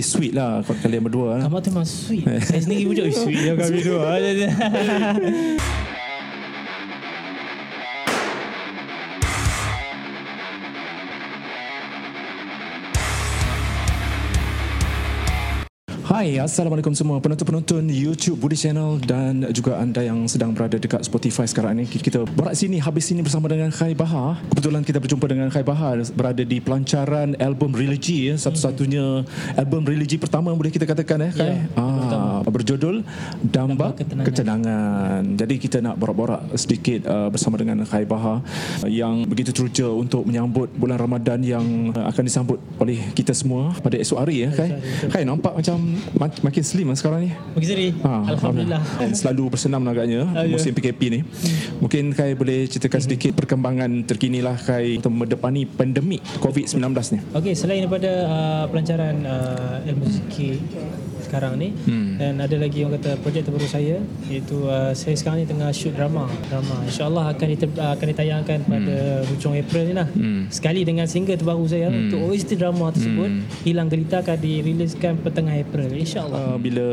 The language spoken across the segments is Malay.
Tapi sweet lah kalau kalian berdua lah. Kamu tu memang sweet Saya sendiri pun cakap sweet ya kami dua Hai, Assalamualaikum semua penonton-penonton YouTube Budi Channel dan juga anda yang sedang berada dekat Spotify sekarang ini. Kita borak sini habis sini bersama dengan Khai Bahar. Kebetulan kita berjumpa dengan Khai Bahar berada di pelancaran album Religi ya, satu-satunya album religi pertama boleh kita katakan eh Khai. Ya, ah, berjudul Damba Ketenangan. Ketenangan. Jadi kita nak borak-borak sedikit uh, bersama dengan Khai Bahar yang begitu teruja untuk menyambut bulan Ramadan yang uh, akan disambut oleh kita semua pada esok hari ya Khai. Khai nampak macam mak- makin slim lah sekarang ni. Bagi Seri Ha, Alhamdulillah selalu bersenam agaknya Ah, ya. musim PKP ni. Mungkin Kai boleh ceritakan sedikit perkembangan terkini lah Kai untuk mendepani pandemik COVID-19 ni. Okey, selain daripada uh, pelancaran uh, ilmu zikir sekarang ni hmm. dan ada lagi orang kata projek terbaru saya iaitu uh, saya sekarang ni tengah shoot drama drama insyaallah akan diter, uh, akan ditayangkan pada hujung April ni lah Hmm. sekali dengan single terbaru saya hmm. untuk OST drama tersebut hilang gelita akan diriliskan petengah April insyaallah. Uh, bila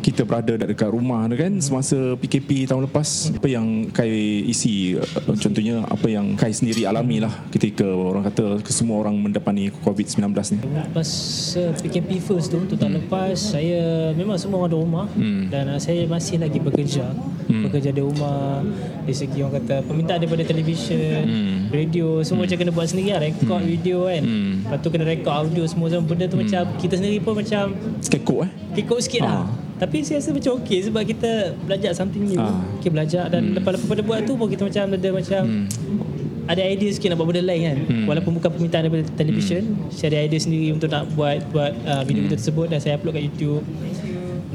kita berada dekat rumah tu kan semasa PKP tahun lepas apa yang Kai isi uh, contohnya apa yang Kai sendiri alami lah ketika orang kata semua orang mendepani COVID-19 ni. Masa PKP first tu untuk tahun lepas saya memang semua orang di rumah. Hmm. dan uh, saya masih lagi bekerja. Bekerja di rumah dari segi orang kata permintaan daripada televisyen Hmm. radio semua macam kena buat sendiri lah rekod video kan. Hmm. lepas tu kena rekod audio semua semua benda tu macam kita sendiri pun macam Kekok eh. kekok sikit lah Ah. tapi saya rasa macam okey sebab kita belajar something new Ah. okay, belajar dan lepas-lepas pada buat tu pun kita macam ada macam ada idea sikit nak buat benda lain kan hmm. walaupun bukan permintaan daripada televisyen hmm. saya ada idea sendiri untuk nak buat buat uh, video-video tersebut dan saya upload kat YouTube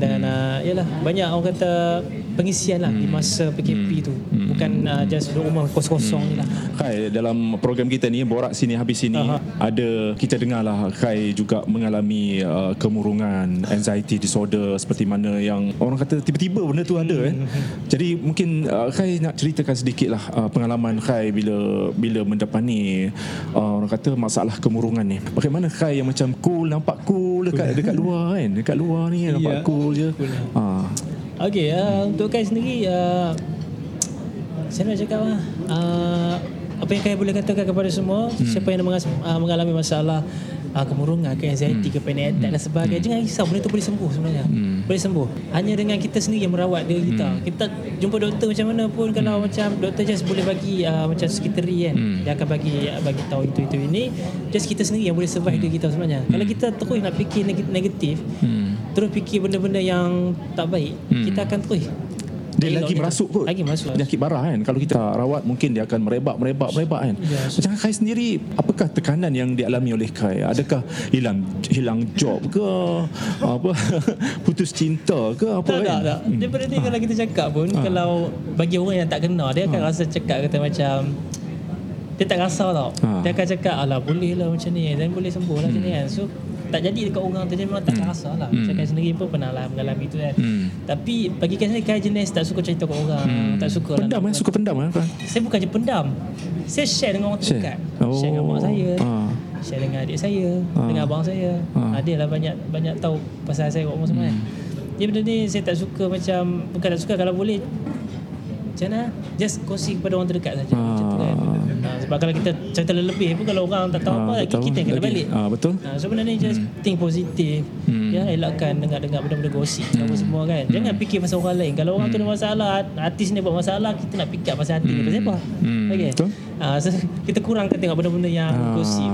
dan uh, yalah banyak orang kata pengisian lah di masa PKP tu. Bukan uh, just duduk rumah kosong-kosong ni lah. Kai dalam program kita ni Borak Sini Habis Sini Aha. Ada Kita dengar lah Kai juga mengalami uh, Kemurungan Anxiety disorder Seperti mana yang Orang kata tiba-tiba benda tu ada eh. Jadi mungkin uh, Kai nak ceritakan sedikit lah uh, Pengalaman Kai bila Bila mendepani uh, Orang kata masalah kemurungan ni. Bagaimana Kai yang macam cool Nampak cool dekat, dekat luar kan? Dekat luar ni nampak Ya. cool je. Cool. Ah. Okey, uh, untuk Kai sendiri uh, saya nak cakap lah uh, apa yang Kai boleh katakan kepada semua hmm. siapa yang mengas- uh, mengalami masalah uh, kemurungan, ke anxiety, hmm. ke panic attack dan sebagainya jangan risau benda tu boleh sembuh sebenarnya. Hmm. Boleh sembuh. Hanya dengan kita sendiri yang merawat diri kita. Kita jumpa doktor macam mana pun kalau macam doktor just boleh bagi uh, macam sekretari kan. Dia akan bagi bagi tahu itu itu ini just kita sendiri yang boleh survive diri kita sebenarnya. Kalau kita terus nak fikir neg- negatif, Hmm. terus fikir benda-benda yang tak baik, Hmm. kita akan terus Dia elok lagi kita. merasuk kot. Lagi merasuk. Penyakit barah kan. Kalau kita rawat Mungkin dia akan merebak Merebak Merebak kan. Ya. Macam Kai sendiri Apakah tekanan yang dialami oleh Kai Adakah hilang Hilang job ke? Apa? Putus cinta ke? Apa Tak, kan? tak, tak. Daripada ni kalau kita cakap pun, kalau bagi orang yang tak kenal, dia akan rasa cakap kata macam, dia tak rasa tau. Ha. Dia akan cakap, alah boleh lah macam ni, dan boleh sembuh lah macam ni kan. So, tak jadi dekat orang tu, dia memang tak rasa lah. Macam Kai sendiri pun pernah lah mengalami tu kan. Hmm. Tapi bagi Kai sendiri, Kai jenis tak suka cerita kat orang, tak suka lah. Pendam nak- eh Suka pendam eh? Saya bukan je pendam. Saya share dengan orang Share? terdekat. Oh. Share dengan mak saya. Ah. Share dengan adik saya, Ah. dengan abang saya. Ah. Ada lah banyak banyak tahu pasal saya kat rumah semua kan. Jadi benda ni saya tak suka macam bukan tak suka kalau boleh macam mana just kongsi kepada orang terdekat saja macam tu kan. Ha, sebab kalau kita cerita lebih pun kalau orang tak tahu Ah, apa betul. kita yang kena Lagi. balik. Ah, betul. Ha, so benda ni just think positif. Hmm. Ya, elakkan dengar-dengar benda-benda gosip apa semua kan. Jangan fikir pasal orang lain. Kalau orang tu ada masalah, artis ni buat masalah, kita nak fikir pasal hati dia pasal apa? Hmm. Okay. Betul. So, kita kurangkan tengok benda-benda yang Ah. gosip.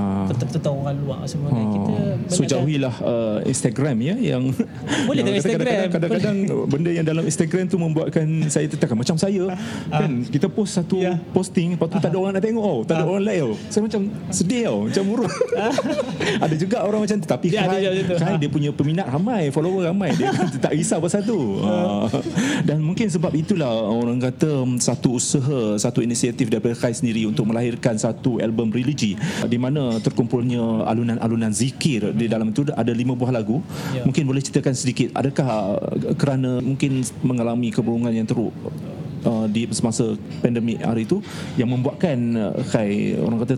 Tahu orang luar semua kan. Kita Oh. So jauhilah uh, Instagram ya yang Boleh tengok Instagram. Kadang-kadang benda yang dalam Instagram tu membuatkan saya tertekan macam saya kan kita post satu Ya. posting lepas tu tak ada orang nak tengok oh tak ada orang like oh. Saya macam sedih oh macam murung. ada juga orang macam tu tapi Dia tu. Kai dia punya peminat ramai follower ramai dia tak risau pasal tu. Ah. Dan mungkin sebab itulah orang kata satu usaha satu inisiatif daripada Kai sendiri untuk melahirkan satu album religi di mana terkumpulnya alunan-alunan zikir di dalam itu ada lima buah lagu. Ya. Mungkin boleh ceritakan sedikit adakah uh, kerana mungkin mengalami kemurungan yang teruk uh, di semasa pandemik hari itu yang membuatkan uh, Kai orang kata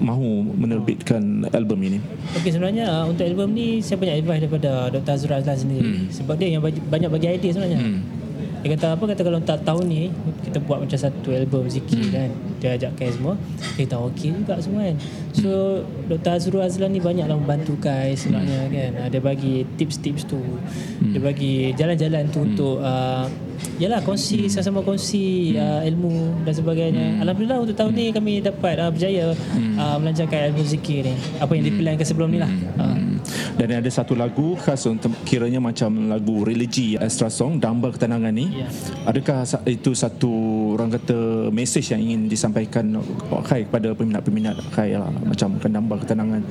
mahu menerbitkan album ini? Okey sebenarnya untuk album ni saya banyak advice daripada Dr. Azrul Azlan sendiri. Hmm. Sebab dia yang banyak bagi idea sebenarnya. Hmm. Dia kata apa kata kalau tak tahun ni kita buat macam satu album zikir hmm. kan. Dia ajakkan semua. Kita okey juga semua kan. So Dr. Azrul Azlan ni banyaklah membantu guys sebenarnya hmm. kan. Uh, dia bagi tips-tips tu. Hmm. Dia bagi jalan-jalan tu hmm. untuk uh, Yalah kongsi hmm. sama-sama kongsi hmm. uh, ilmu dan sebagainya. Hmm. Alhamdulillah untuk tahun ni kami dapat uh, berjaya hmm. uh, melancarkan ilmu zikir ni. Apa yang hmm. diplankan sebelum ni lah. Hmm. Uh. Dan ada satu lagu khas untuk kiranya macam lagu religi extra song Damba Ketenangan ni. Yeah. Adakah itu satu orang kata message yang ingin disampaikan Khai kepada peminat-peminat Khai lah, macam Damba Ketenangan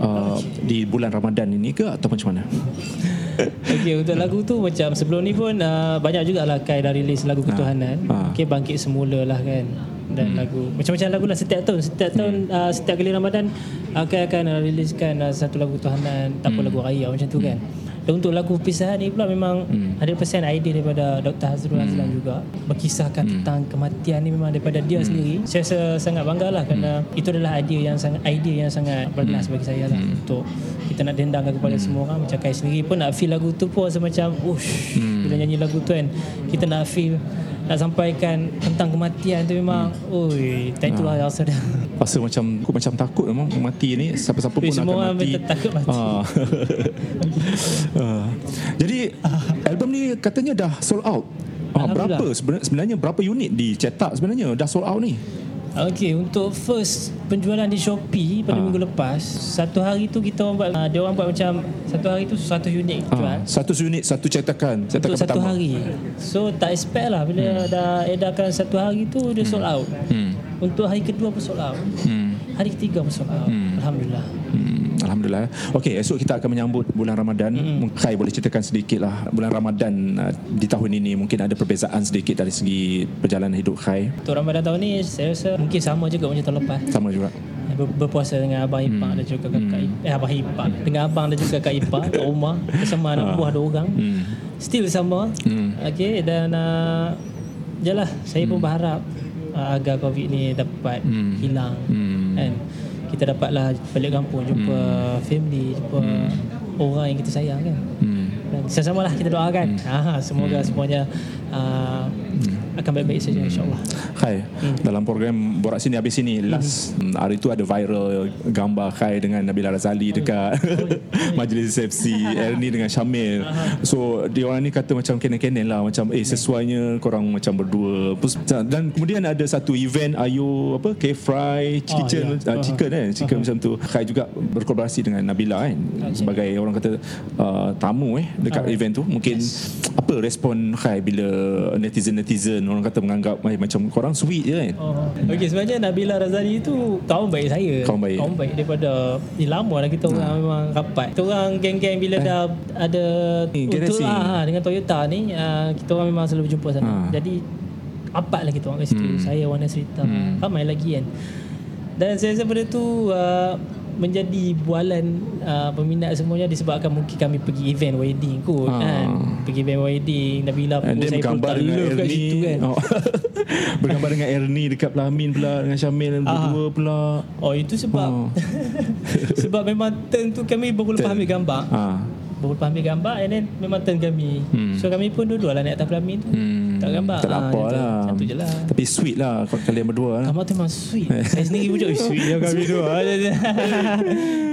uh, di bulan Ramadan ini ke atau macam mana? Okey untuk lagu tu macam sebelum ni pun uh, banyak jugalah Kai dah release lagu ha. ketuhanan. Ha. Okey bangkit semula lah kan dan hmm. lagu macam-macam lagu lah setiap tahun setiap tahun hmm. uh, setiap kali Ramadan akan akan uh, riliskan uh, satu lagu Tuhanan tak hmm. lagu raya macam tu kan dan untuk lagu perpisahan ni pula memang hmm. 100% idea daripada Dr. Hazrul hmm. Azlan juga berkisahkan hmm. tentang kematian ni memang daripada dia hmm. sendiri saya rasa sangat bangga lah kerana hmm. itu adalah idea yang sangat idea yang sangat bernas hmm. bagi saya lah hmm. untuk kita nak dendangkan kepada hmm. semua orang macam Kai sendiri pun nak feel lagu tu pun rasa macam ush hmm. bila nyanyi lagu tu kan kita nak feel nak sampaikan tentang kematian tu memang hmm. oi time tu lah ha. rasa dah rasa macam aku macam takut memang mati ni siapa-siapa pun semua akan mati semua takut mati ha. ha. jadi album ni katanya dah sold out ha, berapa sebenarnya berapa unit dicetak sebenarnya dah sold out ni Okey, untuk first penjualan di Shopee pada ha. minggu lepas, satu hari tu kita orang buat, uh, dia orang buat macam satu hari tu satu unit ha. jual. Satu unit, satu cetakan, cetakan untuk satu hari. So tak expect lah bila hmm. dah edarkan satu hari tu dia sold hmm. out. Hmm. Untuk hari kedua pun sold out. Hmm. Hari ketiga pun sold out. Hmm. Alhamdulillah. Hmm. Alhamdulillah. Okey, esok kita akan menyambut bulan Ramadan. Hmm. Kai boleh ceritakan sedikit lah bulan Ramadan uh, di tahun ini mungkin ada perbezaan sedikit dari segi perjalanan hidup Kai. Untuk Ramadan tahun ini saya rasa mungkin sama juga macam tahun lepas. Sama juga. Ber- berpuasa dengan abang ipar hmm. dan juga kakak hmm. eh abang ipar dengan abang dan juga kakak ipar kat rumah bersama anak ah. buah dua orang. Hmm. Still sama. Hmm. Okey dan uh, jelah saya hmm. pun berharap uh, agar covid ni dapat hmm. hilang. Hmm. Kan? Kita dapatlah balik kampung jumpa hmm. family jumpa hmm. orang yang kita sayang kan hmm. dan sama-sama lah kita doakan hmm. ha, semoga hmm. semuanya uh, hmm. akan baik-baik saja insyaAllah Hai hmm. dalam program Borak Sini Habis Sini hmm. last hmm. hari tu ada viral gambar Khai dengan Nabila Razali dekat majlis resepsi Ernie dengan Syamil so dia orang ni kata macam kenen-kenen lah macam eh sesuainya korang macam berdua dan kemudian ada satu event Ayu apa K-Fry Chicken oh, yeah. uh, Chicken kan Chicken uh-huh. macam tu Khai juga berkolaborasi dengan Nabila kan okay. sebagai orang kata uh, tamu eh dekat uh event tu mungkin yes. apa respon Khai bila netizen-netizen orang kata menganggap eh, macam korang sweet je kan. Oh. Okey sebenarnya Nabila Razali tu kawan baik saya. Kawan baik. Kawan baik daripada ni lama dah kita orang hmm. memang rapat. Kita orang geng-geng bila eh. dah ada eh, untuk ah, dengan Toyota ni uh, kita orang memang selalu berjumpa sana. Ha. Jadi rapat lah kita orang kat situ. Hmm. Saya Wana Serita. Hmm. Ramai lagi kan. Dan saya rasa pada tu uh, menjadi bualan uh, peminat semuanya disebabkan mungkin kami pergi event wedding kot ha. kan pergi event wedding Nabila pun saya pun tak love kat situ kan oh. bergambar dengan Ernie dekat Pelamin pula dengan Syamil ah. berdua pula oh itu sebab oh. sebab memang turn tu kami baru lepas ambil gambar ha. baru lepas ambil gambar and then memang turn kami hmm. so kami pun dua-dua lah naik atas Pelamin tu hmm. Tak gambar. Tak apa ha, lah. Satu je lah. Tapi sweet lah Kalau kalian berdua lah. Gambar tu memang sweet. Saya sendiri pun cakap Sweet ya kami dua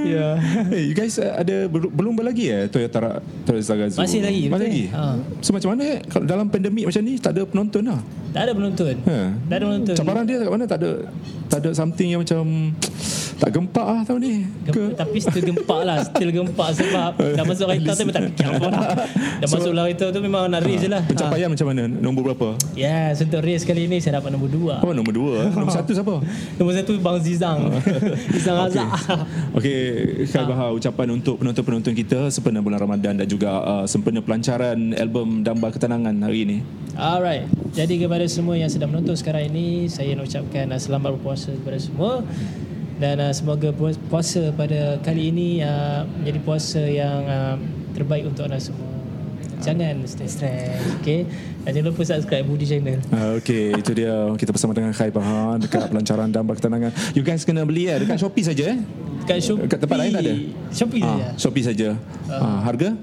yeah. Hey you guys uh, ada Belum lagi eh Toyota Toyota Masih lagi Masih lagi? Ha. So macam mana eh Kalau dalam pandemik macam ni Tak ada penonton lah? Tak ada penonton. Ha. Tak ada penonton. Cabaran dia kat mana Tak ada Tak ada something yang macam tak gempak lah tahun ni. Ke? Tapi still gempak lah Still gempak sebab Dah masuk kereta tu tak fikir apa lah. Dah so, masuk kereta tu memang nak race ha, je lah. Pencapaian ha. macam mana? Nombor berapa? Yes untuk race kali ni saya dapat nombor dua. Oh nombor dua. Nombor satu siapa? nombor satu Bang Zizang. Zizang Razak Okay Khair Bahar ucapan untuk penonton-penonton kita Sempena bulan Ramadan dan juga uh, Sempena pelancaran album Damba Ketenangan hari ini. Alright. Jadi kepada semua yang sedang menonton sekarang ini Saya nak ucapkan selamat berpuasa kepada semua dan uh, semoga puasa pada kali ini uh, menjadi puasa yang uh, terbaik untuk anda semua. jangan stress-stress. Okay. Dan jangan lupa subscribe Budi channel. Uh, okay, itu dia kita bersama dengan Khai Bahan dekat pelancaran dan ketenangan. You guys kena beli eh dekat Shopee saja eh. Dekat Shopee. Kat tempat lain tak ada? Shopee Ah, saja. Shopee saja. Ah, harga?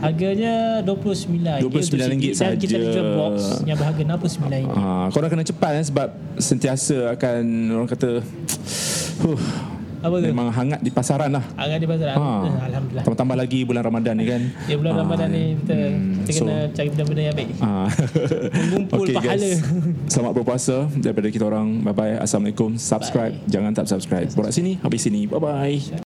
Harganya RM29. RM29 Dan kita ada jual box yang berharga RM69. Ah, korang kena cepat eh sebab sentiasa akan orang kata huh, Apa tu? memang hangat di pasaran lah. Harga di pasar. Ha. Alhamdulillah. Tambah-tambah lagi bulan Ramadan ni kan. Ya bulan Ah, Ramadan ni kita, hmm, kita so- kena cari benda-benda yang baik. Ah. Mengumpul Okay, pahala. guys. Selamat berpuasa daripada kita orang. Bye bye. Assalamualaikum. Subscribe. Jangan tak subscribe. Borak sini, habis sini. Bye bye.